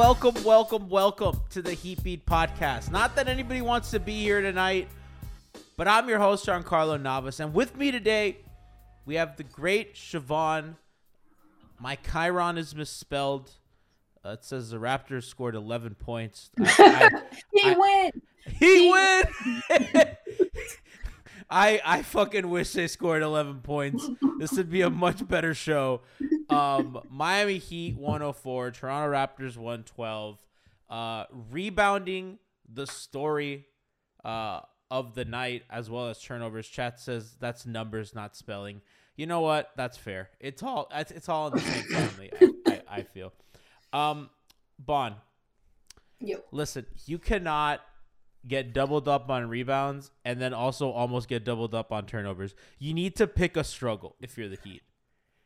Welcome, welcome, welcome to the Heat Beat Podcast. Not that anybody wants to be here tonight, but I'm your host, Giancarlo Navas, and with me today, we have the great Siobhan. My Chiron is misspelled. Uh, it says the Raptors scored 11 points. I- I- He I- went. he win. I I fucking wish they scored 11 points. This would be a much better show. Um, Miami Heat 104, Toronto Raptors 112. Uh, rebounding the story uh, of the night as well as turnovers. Chat says that's numbers, not spelling. You know what? That's fair. It's all it's, it's all in the same family. I, I, I feel. Um, Bon, Yep. listen, you cannot get doubled up on rebounds and then also almost get doubled up on turnovers. You need to pick a struggle if you're the Heat.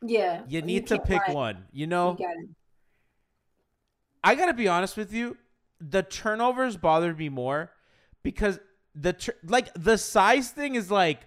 Yeah. You need to pick lie. one. You You know, it. I got to be honest with you, the turnovers bothered me more because the tur- like the size thing is like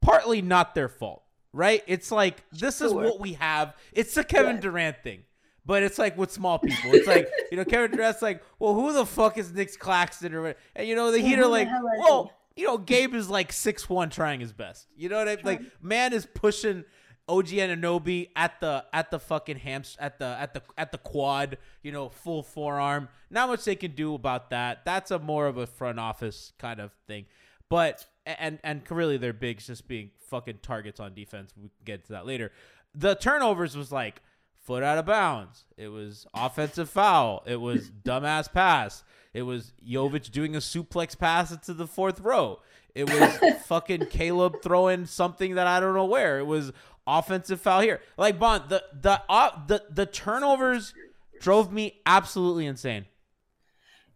partly not their fault, right? It's like this is what we have. It's the Kevin Yeah. Durant thing. But it's like with small people. It's like, you know, Kevin Durant's like, well, who the fuck is Nic Claxton or what? And you know, the Yeah, Heat are like, well, you know, Gabe is like six one trying his best. You know what I mean? Like, man is pushing OG Anunoby at the at the fucking hams at the at the at the quad, you know, full forearm. Not much they can do about that. That's a more of a front office kind of thing. But and and really their bigs just being fucking targets on defense. We can get to that later. The turnovers was like foot out of bounds. It was offensive foul. It was dumbass pass. It was Jovic doing a suplex pass into the fourth row. It was fucking Caleb throwing something that I don't know where. It was offensive foul here. Like Bond, the the uh, the the turnovers drove me absolutely insane.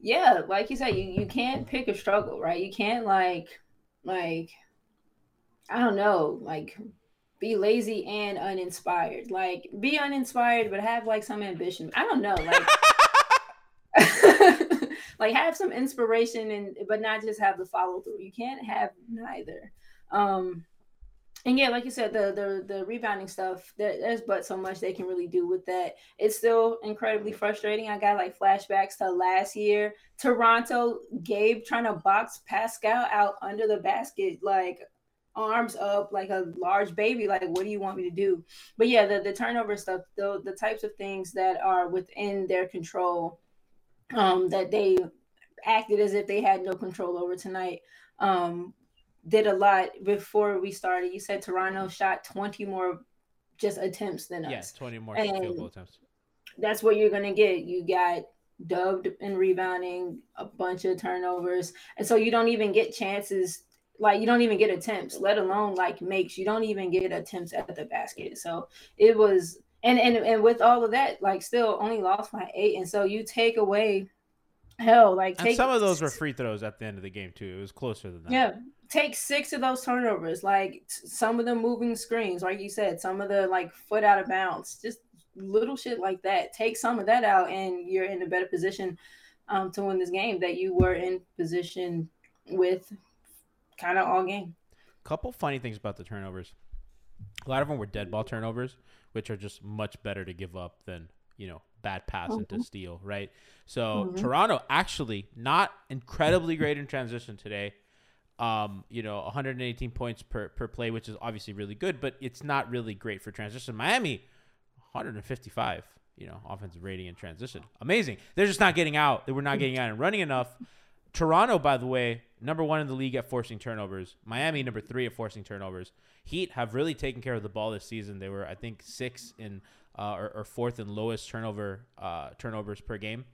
Yeah, like you said, you, you can't pick a struggle, right? You can't like like I don't know, like be lazy and uninspired. Like be uninspired but have like some ambition. I don't know, like like have some inspiration and but not just have the follow through. You can't have neither. Um and yeah, like you said, the the the rebounding stuff, there, there's but so much they can really do with that. It's still incredibly frustrating. I got like flashbacks to last year, Toronto, Gabe trying to box Pascal out under the basket, like arms up like a large baby. Like, what do you want me to do? But yeah, the the turnover stuff, the the types of things that are within their control, um, that they acted as if they had no control over tonight. Um, did a lot before we started. You said Toronto shot 20 more just attempts than Yeah, us. 20 more And- field goal attempts. That's what you're gonna get. You got dubbed in rebounding, a bunch of turnovers, and so you don't even get chances. Like you don't even get attempts, let alone like makes. You don't even get attempts at the basket. So it was, and and and with all of that, like still only lost by eight, and so you take away hell, like take some of those were free throws at the end of the game too. It was closer than that. Yeah, take six of those turnovers. Like some of the moving screens, like you said, some of the like foot out of bounds, just little shit like that. Take some of that out, and you're in a better position um, to win this game that you were in position with, kind of all game. Couple funny things about the turnovers. A lot of them were dead ball turnovers, which are just much better to give up than you know bad pass into steal, right? So Toronto actually not incredibly great in transition today. Um, you know, 118 points per per play, which is obviously really good, but it's not really great for transition. Miami, 155. You know, offensive rating in transition, amazing. They're just not getting out. They were not getting out and running enough. Toronto, by the way, number one in the league at forcing turnovers. Miami, number three at forcing turnovers. Heat have really taken care of the ball this season. They were, I think, six in uh, or, or fourth in lowest turnover uh, turnovers per game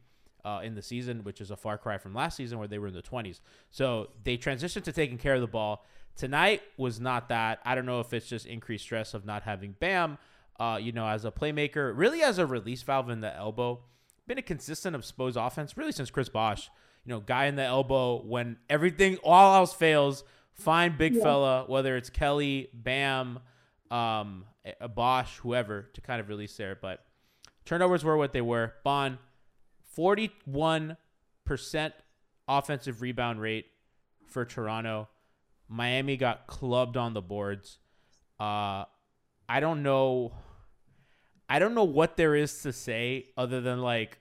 uh, in the season, which is a far cry from last season where they were in the 20s. So they transitioned to taking care of the ball. Tonight was not that. I don't know if it's just increased stress of not having Bam, uh, you know, as a playmaker, really as a release valve in the elbow. Been a consistent of Spo's offense really since Chris Bosh. You know, guy in the elbow when everything, all else fails, find big fella, whether it's Kelly, Bam, um, a Bosh, whoever, to kind of release there. But turnovers were what they were. Bond, 41% offensive rebound rate for Toronto. Miami got clubbed on the boards. Uh, I don't know. I don't know what there is to say other than like,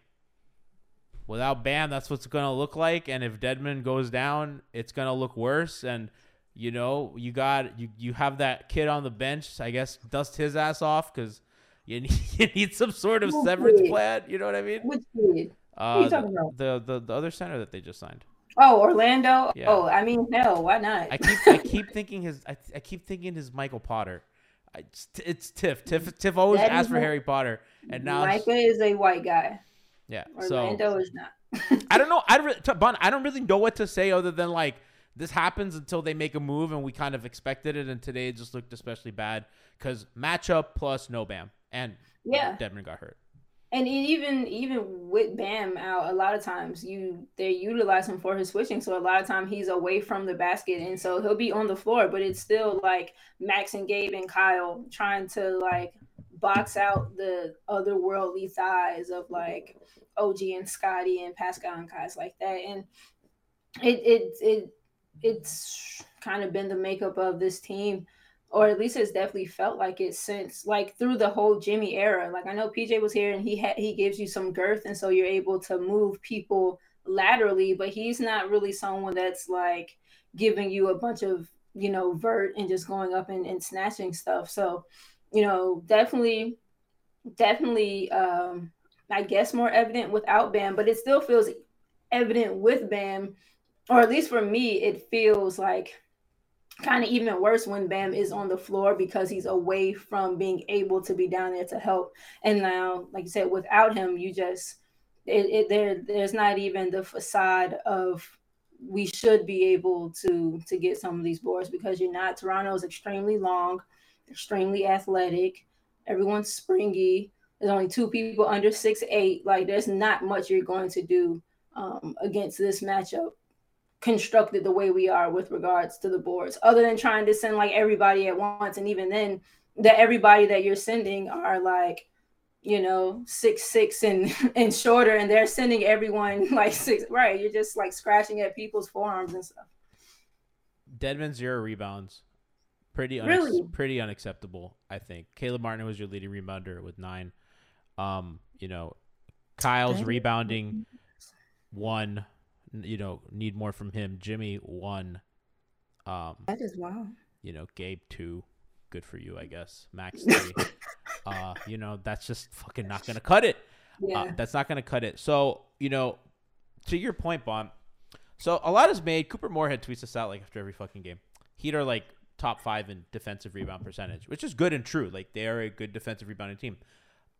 without Bam, that's what's gonna look like. And if Deadman goes down, it's gonna look worse. And you know, you got you you have that kid on the bench. I guess dust his ass off because you need, you need some sort of severance plan. You know what I mean? Which kid? Uh, you talking about? the, the the other center that they just signed. Oh, Orlando. Yeah. Oh, I mean, hell, why not? I keep I keep thinking his I, I keep thinking his Michael Potter. I, it's, it's Tiff. Tiff Tiff always That asked for Harry Potter, and now Micah is a white guy. yeah. So Orlando is not. I don't know. I don't really, Bon, I don't really know what to say other than like this happens until they make a move, and we kind of expected it. And today it just looked especially bad because matchup plus no Bam, and Yeah. Deadman got hurt. And even even with Bam out, a lot of times you they utilize him for his switching. So a lot of time he's away from the basket, and so he'll be on the floor. But it's still like Max and Gabe and Kyle trying to like box out the otherworldly thighs of like OG and Scottie and Pascal and guys like that. And it it it it's kind of been the makeup of this team or at least it's definitely felt like it since like through the whole Jimmy era. Like I know PJ was here and he had he gives you some girth and so you're able to move people laterally, but he's not really someone that's like giving you a bunch of, you know, vert and just going up and, and snatching stuff. So, you know, definitely definitely um I guess more evident without Bam, but it still feels evident with Bam, or at least for me, it feels like kind of even worse when Bam is on the floor because he's away from being able to be down there to help. And now, like you said, without him, you just it, it there there's not even the facade of we should be able to to get some of these boards because you're not. Toronto's extremely long, extremely athletic. Everyone's springy. There's only two people under six eight. Like there's not much you're going to do um, against this matchup constructed the way we are with regards to the boards, other than trying to send like everybody at once. And even then, that everybody that you're sending are like, you know, six six and and shorter, and they're sending everyone like six. Right, you're just like scratching at people's forearms and stuff. Deadman zero rebounds. Pretty unex- Really? pretty unacceptable, I think. Caleb Martin was your leading rebounder with nine. Um, you know, Kyle's rebounding one. You know, need more from him. Jimmy one. Um, That is wow. you know, Gabe two. Good for you, I guess. Max three. uh, you know, that's just fucking not gonna cut it. Yeah. Uh, that's not going to cut it. So, you know, to your point, Bon. So a lot is made. Couper Moorhead tweets us out like after every fucking game. Heat are like top five in defensive rebound percentage, which is good and true. Like they are a good defensive rebounding team.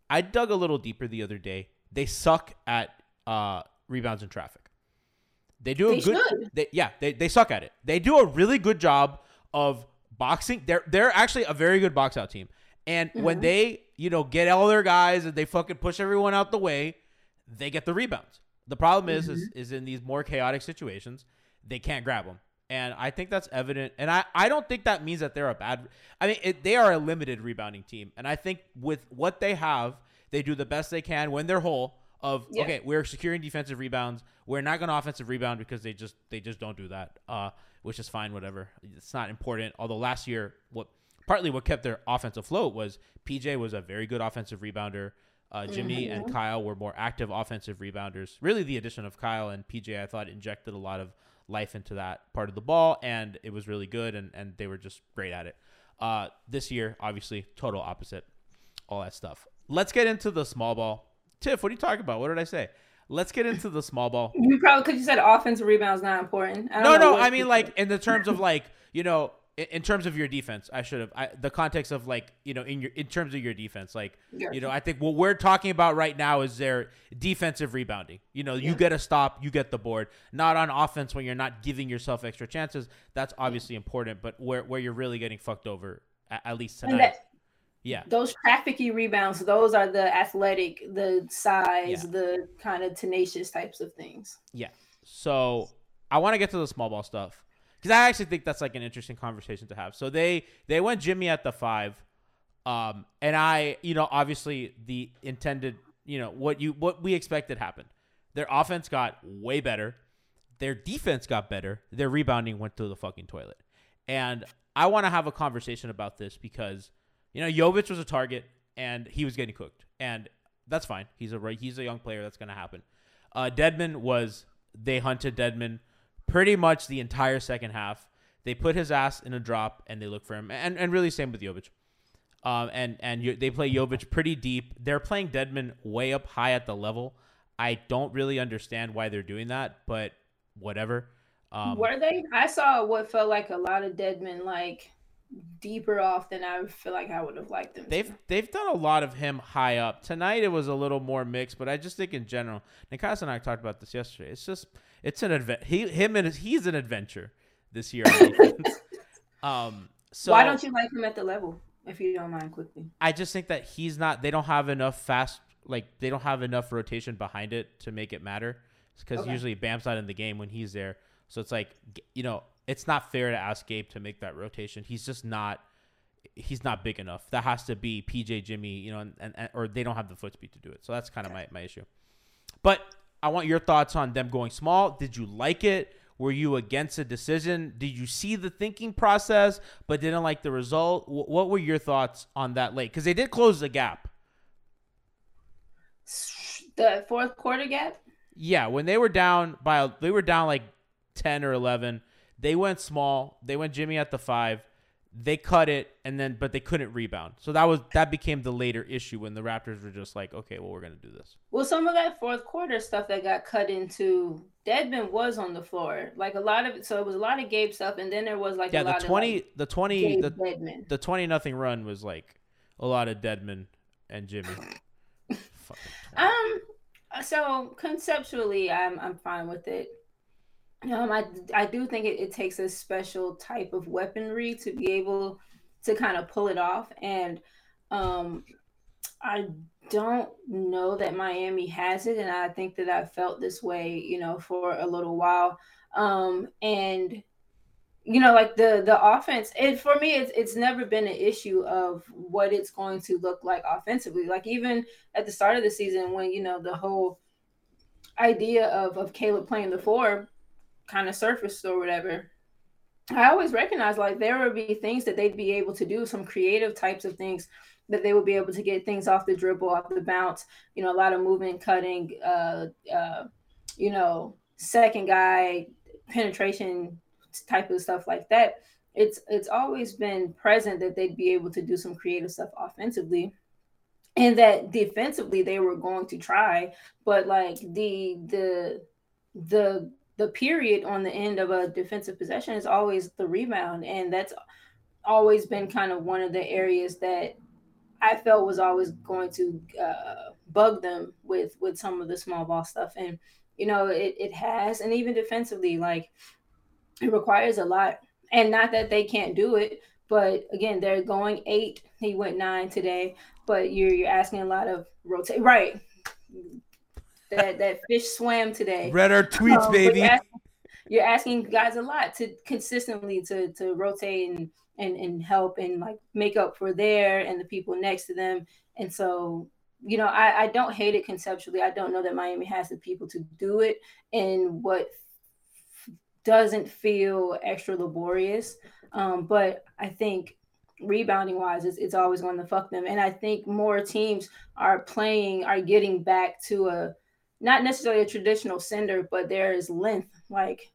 I dug a little deeper the other day. They suck at uh, rebounds in traffic. They do a They good. They, yeah, they, they suck at it. They do a really good job of boxing. They're they're actually a very good box out team. And when mm-hmm. they you know get all their guys and they fucking push everyone out the way, they get the rebounds. The problem is, is mm-hmm. is in these more chaotic situations, they can't grab them, and I think that's evident. And I I don't think that means that they're a bad. I mean, it, they are a limited rebounding team, and I think with what they have, they do the best they can when they're whole. Of Yeah. okay, we're securing defensive rebounds. We're not going to offensive rebound because they just they just don't do that. Uh, which is fine, whatever. It's not important. Although last year, what partly what kept their offense afloat was PJ was a very good offensive rebounder. Uh, Jimmy and Kyle were more active offensive rebounders. Really, the addition of Kyle and PJ, I thought, injected a lot of life into that part of the ball, and it was really good, and, and they were just great at it. Uh, this year, obviously, total opposite, all that stuff. Let's get into the small ball. Tiff, what are you talking about? What did I say? Let's get into the small ball. You probably because you said offensive rebounds not important. I don't No, know no. I mean, like in the terms of like you know, in, terms of your defense, I should have I, the context of like you know in your in terms of your defense, like you know, I think what we're talking about right now is their defensive rebounding. You know, you get a stop, you get the board. Not on offense when you're not giving yourself extra chances. That's obviously important, but where where you're really getting fucked over, at, at least tonight. that- yeah, those trafficky rebounds, those are the athletic, the size, Yeah. the kind of tenacious types of things. Yeah. So I want to get to the small ball stuff because I actually think that's like an interesting conversation to have. So they they went Jimmy at the five, um, and I you know obviously the intended you know what you what we expected happened. Their offense got way better. Their defense got better. Their rebounding went to the fucking toilet. And I want to have a conversation about this because you know Jovic was a target and he was getting cooked, and that's fine. He's a he's a young player. That's gonna happen. Uh, Deadman was they hunted Deadman pretty much the entire second half. They put his ass in a drop and they look for him, and and really same with Jovic. Um, and and they play Jovic pretty deep. They're playing Deadman way up high at the level. I don't really understand why they're doing that, but whatever. Um, Were they? I saw what felt like a lot of Deadman like deeper off than I feel like I would have liked them. They've they've done a lot of him high up. Tonight it was a little more mixed, but I just think in general, Nekias and I talked about this yesterday. It's just it's an advent. He him and his, he's an adventure this year. Um, so Why don't you like him at the level? If you don't mind, quickly. I just think that he's not. They don't have enough fast. Like they don't have enough rotation behind it to make it matter. Because Okay. usually Bam's not in the game when he's there, so it's like you know it's not fair to ask Gabe to make that rotation. He's just not. He's not big enough. That has to be PJ, Jimmy, you know, and, and, or they don't have the foot speed to do it. So that's kind of my, my issue. But I want your thoughts on them going small. Did you like it? Were you against the decision? Did you see the thinking process but didn't like the result? Wh- What were your thoughts on that late? Because they did close the gap. The fourth quarter gap. Yeah, when they were down by they were down like ten or eleven. They went small. They went Jimmy at the five. They cut it and then but they couldn't rebound. So that was that became the later issue when the Raptors were just like, okay, well we're gonna do this. Well, some of that fourth quarter stuff that got cut into, Deadman was on the floor. Like a lot of it. So it was a lot of Gabe stuff, and then there was like Yeah, a the lot twenty of the twenty Gabe the Deadman. the twenty nothing run was like a lot of Deadman and Jimmy. Um. So conceptually, I'm I'm fine with it. Um, I I do think it, it takes a special type of weaponry to be able to kind of pull it off, and um, I don't know that Miami has it, and I think that I felt this way, you know, for a little while. Um, and you know, like the the offense, and for me, it's it's never been an issue of what it's going to look like offensively. Like even at the start of the season, when you know the whole idea of of Caleb playing the four kind of surfaced or whatever. I always recognize like there would be things that they'd be able to do, some creative types of things that they would be able to get things off the dribble, off the bounce, you know, a lot of movement, cutting, uh, uh, you know, second guy penetration type of stuff like that. It's it's always been present that they'd be able to do some creative stuff offensively. And that defensively they were going to try, but like the the the the period on the end of a defensive possession is always the rebound and that's always been kind of one of the areas that I felt was always going to uh, bug them with with some of the small ball stuff. And you know it, it has and even defensively like it requires a lot. And not that they can't do it but again they're going eight. He went nine today but you're you're asking a lot of rotate right that that fish swam today. Read our tweets, Um, baby. You're asking, you're asking guys a lot to consistently to to rotate and, and and help and like make up for there and the people next to them. And so, you know, I, I don't hate it conceptually. I don't know that Miami has the people to do it in what doesn't feel extra laborious. Um, but I think rebounding wise, it's, it's always going to fuck them. And I think more teams are playing, are getting back to a not necessarily a traditional center, but there is length. Like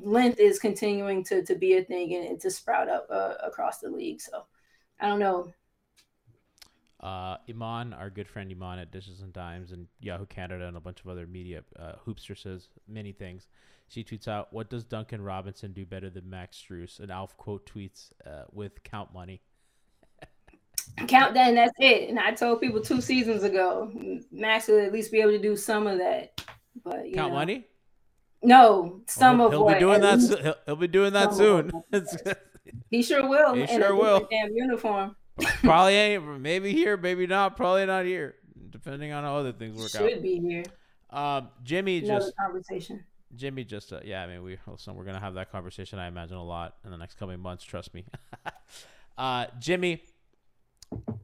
length is continuing to to be a thing and, and to sprout up uh, across the league. So I don't know. uh, Iman, our good friend Iman at Dishes and Dimes and Yahoo Canada and a bunch of other media, uh, Hoopster says many things. She tweets out, "What does Duncan Robinson do better than Max Strus?" And Alf quote tweets uh, with count money. Count that, and that's it. And I told people two seasons ago, Max will at least be able to do some of that. But you Count know. money. No, some Well, of he'll what be doing that. least- he'll, he'll be doing that soon. He sure will. He sure will. Damn uniform. Probably ain't. Maybe here, maybe not. Probably not here. Depending on how other things work out. He Should be here. Um, Jimmy Another just conversation. Jimmy just uh, yeah, I mean we listen, we're gonna have that conversation I imagine a lot in the next coming months, trust me. uh Jimmy,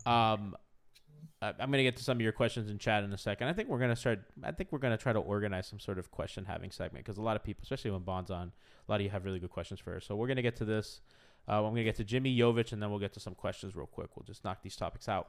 um I'm gonna get to some of your questions in chat in a second. I think we're gonna start I think we're gonna try to organize some sort of question having segment because a lot of people, especially when Bond's on, a lot of you have really good questions for her. So we're gonna get to this. Uh, I'm gonna get to Jimmy Jovic and then we'll get to some questions real quick. We'll just knock these topics out.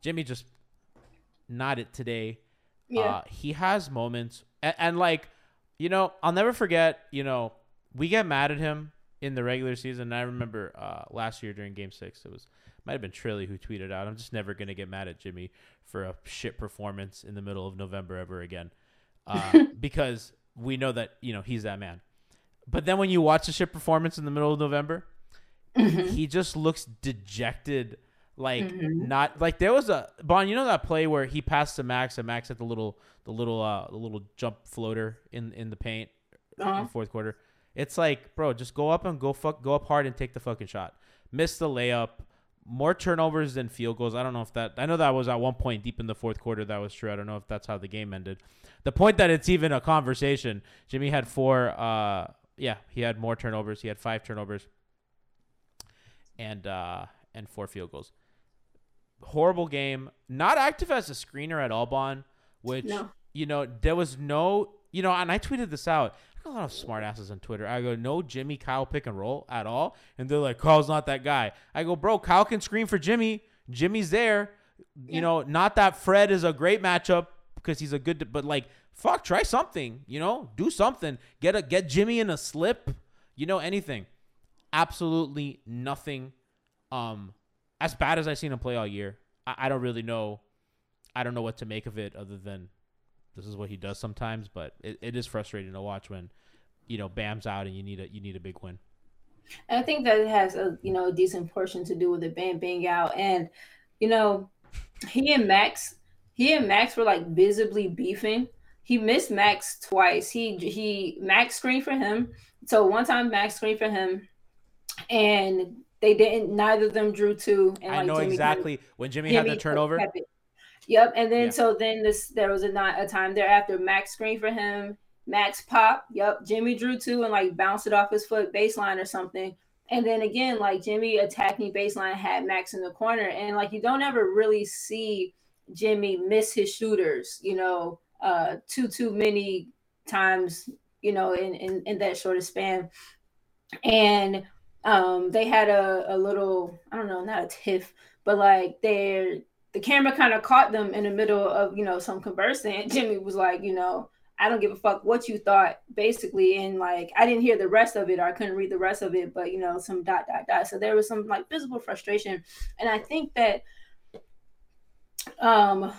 Jimmy just nodded today. Yeah. Uh, he has moments, and, and like, you know, I'll never forget. You know, we get mad at him in the regular season. And I remember uh, last year during Game Six, it was might have been Trilly who tweeted out, "I'm just never gonna get mad at Jimmy for a shit performance in the middle of November ever again," uh, because we know that you know he's that man. But then when you watch the shit performance in the middle of November, he just looks dejected like not like there was a Bond, you know that play where he passed to Max and Max had the little the little uh the little jump floater in in the paint in Uh-huh. the fourth quarter. It's like, bro, just go up and go fuck go up hard and take the fucking shot. Miss the layup. More turnovers than field goals. I don't know if that I know that was at one point deep in the fourth quarter that was true. I don't know if that's how the game ended. The point that it's even a conversation, Jimmy had four uh yeah, he had more turnovers. He had five turnovers and uh and four field goals. Horrible game. Not active as a screener at all, Bon, which No. you know, there was no, you know, and I tweeted this out. I got a lot of smart asses on Twitter. I go, no Jimmy Kyle pick and roll at all. And they're like, Kyle's not that guy. I go, bro, Kyle can screen for Jimmy. Jimmy's there. You know, not that Fred is a great matchup because he's a good, but like, fuck, try something. You know, do something. Get a get Jimmy in a slip. You know, anything. Absolutely nothing. Um, as bad as I've seen him play all year, I, I don't really know. I don't know what to make of it other than this is what he does sometimes. But it, it is frustrating to watch when, you know, Bam's out and you need a you need a big win. I think that it has a you know a decent portion to do with the Bam being out, and you know, he and Max, he and Max were like visibly beefing. He missed Max twice. He he Max screened for him. So one time Max screened for him, and they didn't. Neither of them drew two. And I like know Jimmy exactly when Jimmy, had the turnover. Yep, and then Yeah. so then this there was a not a time thereafter. Max screened for him. Max pop. Yep, Jimmy drew two and like bounced it off his foot baseline or something. And then again, like Jimmy attacking baseline had Max in the corner, and like you don't ever really see Jimmy miss his shooters. You know, uh, too too many times. You know, in in, in that short of span, and um they had a, a little i don't know not a tiff but like they're the camera kind of caught them in the middle of you know some conversing. Jimmy was like you know i don't give a fuck what you thought basically and like i didn't hear the rest of it. Or i couldn't read the rest of it but you know some dot dot dot. So there was some like visible frustration and i think that um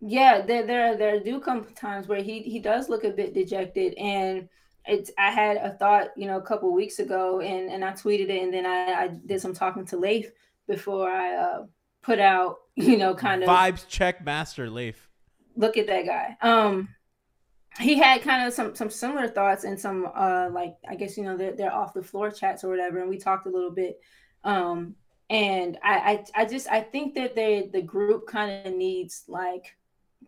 yeah there there there do come times where he he does look a bit dejected and it's I had a thought, you know, a couple weeks ago, and and I tweeted it, and then I, I did some talking to Leif before I uh, put out, you know, kind of Vibes check master Leif. look at that guy. Um, he had kind of some some similar thoughts and some uh like I guess you know they're, they're off the floor chats or whatever, and we talked a little bit. Um, and I I, I just I think that they the group kind of needs like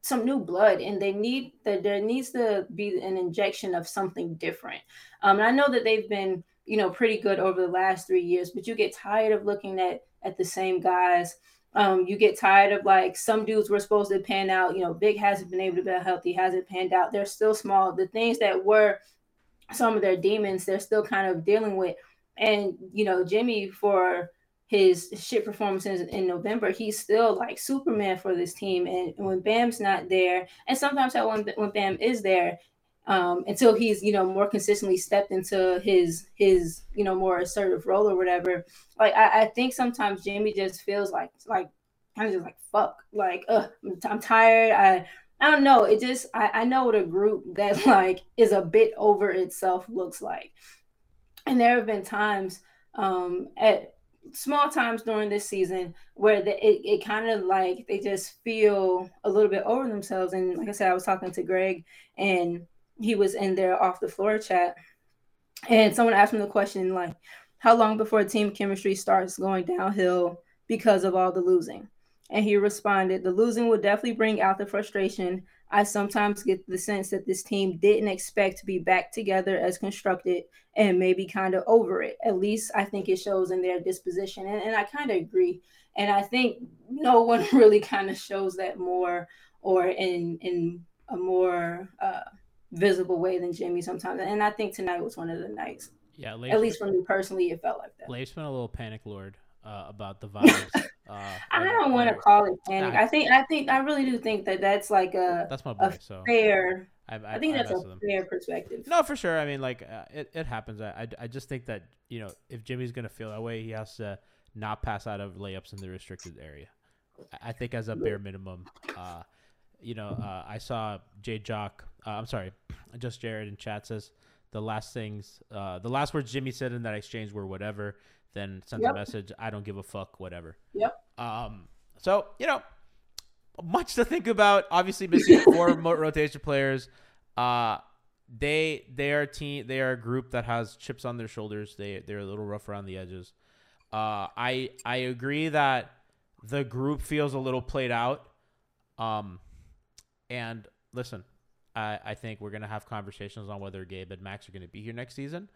some new blood and they need that there needs to be an injection of something different. Um and i know that they've been you know pretty good over the last three years but you get tired of looking at at the same guys. Um you get tired of like some dudes were supposed to pan out you know big hasn't been able to be healthy hasn't panned out. They're still small. The things that were some of their demons they're still kind of dealing with. And you know jimmy for his shit performances in November, he's still like Superman for this team. And when Bam's not there, and sometimes when when Bam is there, um, until he's you know more consistently stepped into his his you know more assertive role or whatever. Like I, I think sometimes Jimmy just feels like like kind of just like fuck, like ugh, I'm, I'm tired. I I don't know. It just I, I know what a group that like is a bit over itself looks like. And there have been times um at small times during this season where the, it, it kind of like they just feel a little bit over themselves. And like I said, I was talking to Greg and he was in there off the floor chat. And someone asked him the question like, how long before team chemistry starts going downhill because of all the losing? And he responded, the losing will definitely bring out the frustration. I sometimes get the sense that this team didn't expect to be back together as constructed and maybe kind of over it. At least I think it shows in their disposition. And, and I kind of agree. And I think no one really kind of shows that more or in in a more uh, visible way than Jimmy sometimes. And I think tonight was one of the nights. Yeah, Leif, At least for me personally, it felt like that. Leif's been a little panic lord uh, about the vibes. uh, I don't want to call it panic. I think I think I really do think that that's like a, That's my a. So fair. I, I, I think I that's a fair perspective. No, for sure. I mean, like uh, it, it happens. I, I, just think that you know if Jimmy's gonna feel that way, he has to not pass out of layups in the restricted area. I- I think as a bare minimum, uh, you know, uh, I saw Jay Jock. Uh, I'm sorry, just Jared in chat says the last things, uh, the last words Jimmy said in that exchange were whatever. Then sends Yep. a message. I don't give a fuck. Whatever. Yep. Um. So you know, much to think about. Obviously, missing four rotation players. Uh, they they are team. They are a group that has chips on their shoulders. They they're a little rough around the edges. Uh, I I agree that the group feels a little played out. Um, and listen, I I think we're gonna have conversations on whether Gabe and Max are gonna be here next season.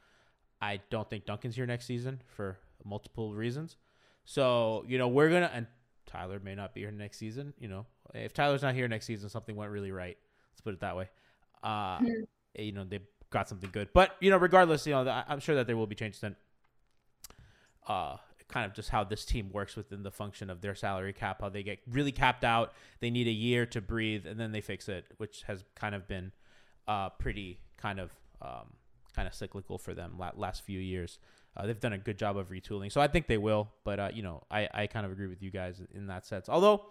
I don't think Duncan's here next season for multiple reasons. So you know we're gonna and Tyler may not be here next season. You know, if Tyler's not here next season, something went really right. Let's put it that way. Uh, you know, they got something good. But you know, regardless, you know, I'm sure that there will be changes. Then, uh, kind of just how this team works within the function of their salary cap, how they get really capped out. They need a year to breathe, and then they fix it, which has kind of been uh, pretty kind of um, kind of cyclical for them la- last few years. Uh, they've done a good job of retooling, so I think they will. But uh, you know, I, I kind of agree with you guys in that sense. Although,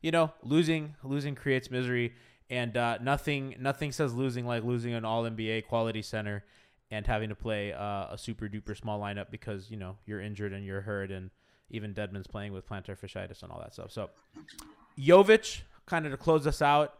you know, losing losing creates misery, and uh, nothing nothing says losing like losing an All NBA quality center and having to play uh, a super duper small lineup because you know you're injured and you're hurt, and even Deadman's playing with plantar fasciitis and all that stuff. So, Jovic, kind of to close us out.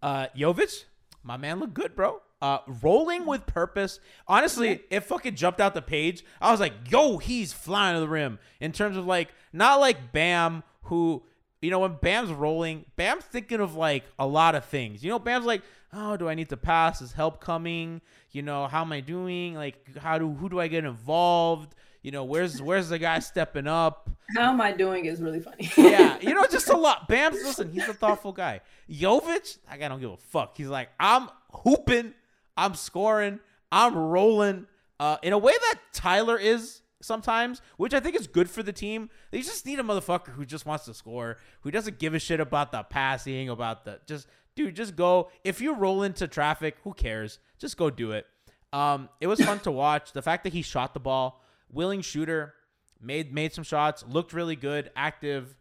Uh, Jovic, my man, looked good, bro. Uh, rolling with purpose. Honestly, it fucking jumped out the page. I was like, yo, he's flying to the rim. In terms of like, not like Bam, who, you know, when Bam's rolling, Bam's thinking of like a lot of things. You know, Bam's like, oh, do I need to pass? Is help coming? You know, how am I doing? Like, how do who do I get involved? You know, where's where's the guy stepping up? How am I doing is really funny. yeah, you know, just a lot. Bam's listen, he's a thoughtful guy. Jovic, I don't give a fuck. He's like, I'm hooping, I'm scoring, I'm rolling. Uh, in a way that Tyler is sometimes, which I think is good for the team. They just need a motherfucker who just wants to score, who doesn't give a shit about the passing, about the just dude, just go. If you roll into traffic, who cares? Just go do it. Um, it was fun to watch. The fact that he shot the ball, willing shooter, made made some shots, looked really good, active.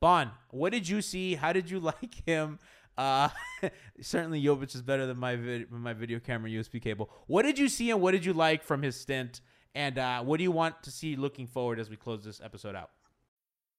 Bon, what did you see? How did you like him? Uh, certainly Jovic is better than my vid- my video camera USB cable. What did you see and what did you like from his stint? And uh, what do you want to see looking forward as we close this episode out?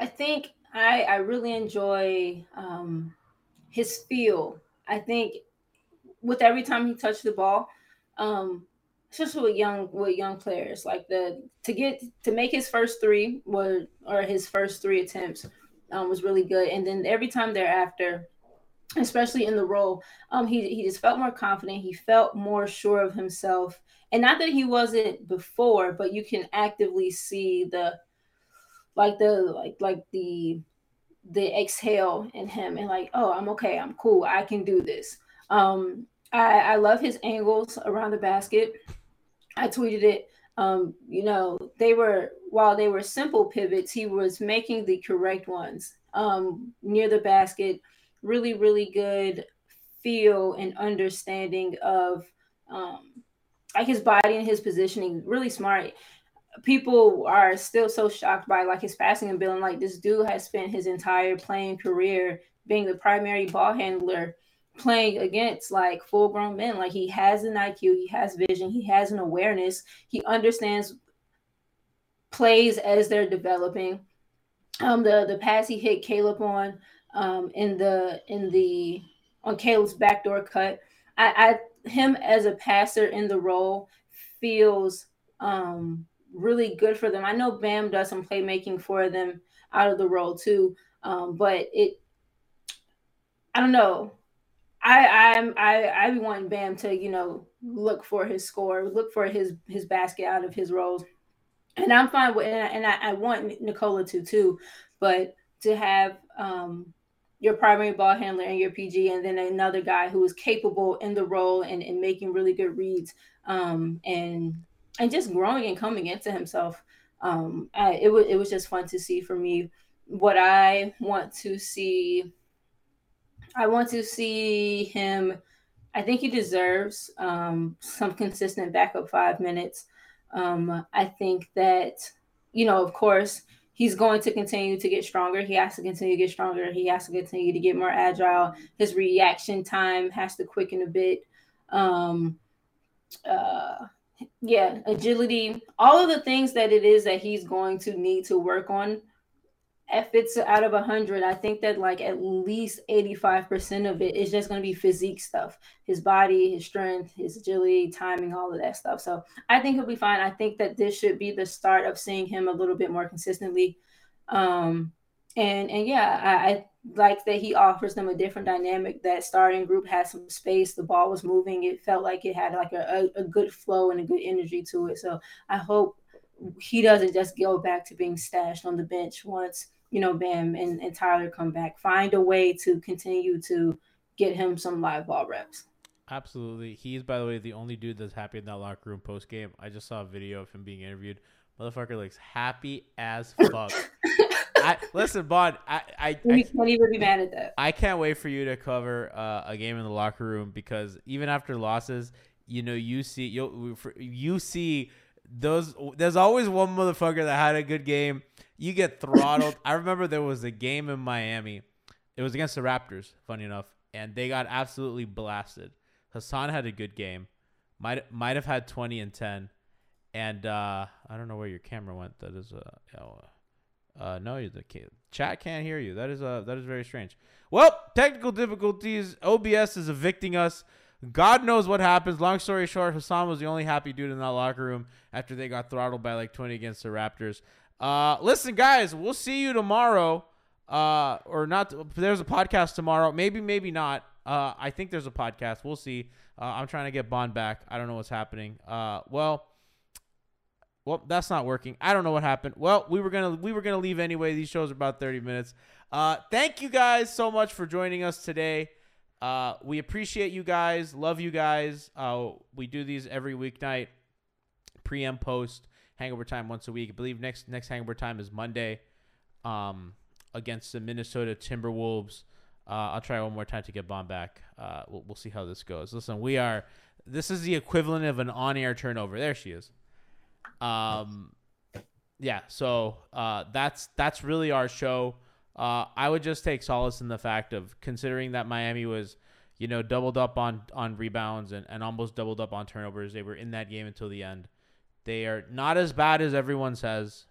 I think I I really enjoy um, his feel. I think with every time he touched the ball, um, especially with young with young players, like the to get to make his first three was or his first three attempts um, was really good, and then every time thereafter, especially in the role, um, he he just felt more confident. He felt more sure of himself, and not that he wasn't before, but you can actively see the like the like like the the exhale in him and like oh i'm okay i'm cool i can do this. Um i i love his angles around the basket. I tweeted it. Um you know they were while they were simple pivots he was making the correct ones. Um near the basket really really good feel and understanding of um like his body and his positioning really smart people are still so shocked by like his passing ability. Like this dude has spent his entire playing career being the primary ball handler, playing against like full grown men. Like he has an IQ, he has vision, he has an awareness, he understands plays as they're developing. Um, the the pass he hit Caleb on um in the in the on Caleb's backdoor cut. I, I him as a passer in the role feels um really good for them. I know Bam does some playmaking for them out of the role too, um, but it, I don't know. I I'm I I be wanting Bam to you know look for his score, look for his his basket out of his roles, and I'm fine with and I, and I, I want Nikola to too, but to have um your primary ball handler and your PG, and then another guy who is capable in the role and, and making really good reads um, and and just growing and coming into himself. Um, I, it was it was just fun to see for me what I want to see, I want to see him. I think he deserves um, some consistent backup five minutes. Um, I think that, you know, of course, he's going to continue to get stronger. He has to continue to get stronger. He has to continue to get more agile. His reaction time has to quicken a bit. Um, uh, yeah, agility, all of the things that it is that he's going to need to work on. If it's out of 100, I think that like at least 85% of it is just going to be physique stuff his body, his strength, his agility, timing, all of that stuff. So I think he'll be fine. I think that this should be the start of seeing him a little bit more consistently. Um, and and yeah, I, I like that he offers them a different dynamic. That starting group had some space. The ball was moving. It felt like it had like a, a, a good flow and a good energy to it. So I hope he doesn't just go back to being stashed on the bench once you know Bam and, and Tyler come back. Find a way to continue to get him some live ball reps. Absolutely. He's by the way the only dude that's happy in that locker room post game. I just saw a video of him being interviewed. Motherfucker looks happy as fuck. I listen, Bond. I I, I can't even be mad at that. I can't wait for you to cover uh, a game in the locker room because even after losses, you know, you see you you see those. There's always one motherfucker that had a good game. You get throttled. I remember there was a game in Miami. It was against the Raptors, funny enough, and they got absolutely blasted. Hassan had a good game. Might might have had 20 and 10. And uh, I don't know where your camera went. That is uh, uh, uh no, the chat can't hear you. That is uh that is very strange. Well, technical difficulties. OBS is evicting us. God knows what happens. Long story short, Hassan was the only happy dude in that locker room after they got throttled by like 20 against the Raptors. Uh, listen, guys, we'll see you tomorrow. Uh, or not. There's a podcast tomorrow. Maybe, maybe not. Uh, I think there's a podcast. We'll see. Uh, I'm trying to get Bond back. I don't know what's happening. Uh, well, well, that's not working. I don't know what happened. Well, we were gonna we were gonna leave anyway. These shows are about 30 minutes. Uh, thank you guys so much for joining us today. Uh, we appreciate you guys. Love you guys. Uh, we do these every weeknight, pre and post hangover time once a week. I believe next next hangover time is Monday, um, against the Minnesota Timberwolves. Uh, I'll try one more time to get Bond back. Uh, we'll, we'll see how this goes. Listen, we are. This is the equivalent of an on-air turnover. There she is. Um, yeah. So uh, that's that's really our show. Uh, I would just take solace in the fact of considering that Miami was, you know, doubled up on on rebounds and, and almost doubled up on turnovers. They were in that game until the end. They are not as bad as everyone says.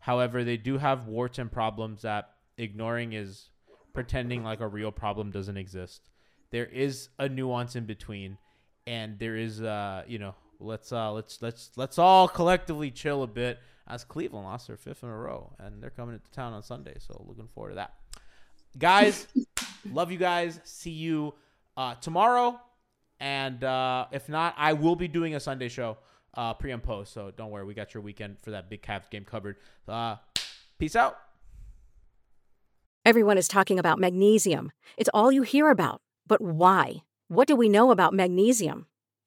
However, they do have warts and problems that ignoring is pretending like a real problem doesn't exist. There is a nuance in between, and there is, uh, you know, let's uh, let's let's let's all collectively chill a bit as Cleveland lost their fifth in a row, and they're coming into town on Sunday. So looking forward to that, guys. love you guys. See you uh, tomorrow, and uh, if not, I will be doing a Sunday show uh, pre and post. So don't worry, we got your weekend for that big Cavs game covered. Uh, peace out. Everyone is talking about magnesium. It's all you hear about. But why? What do we know about magnesium?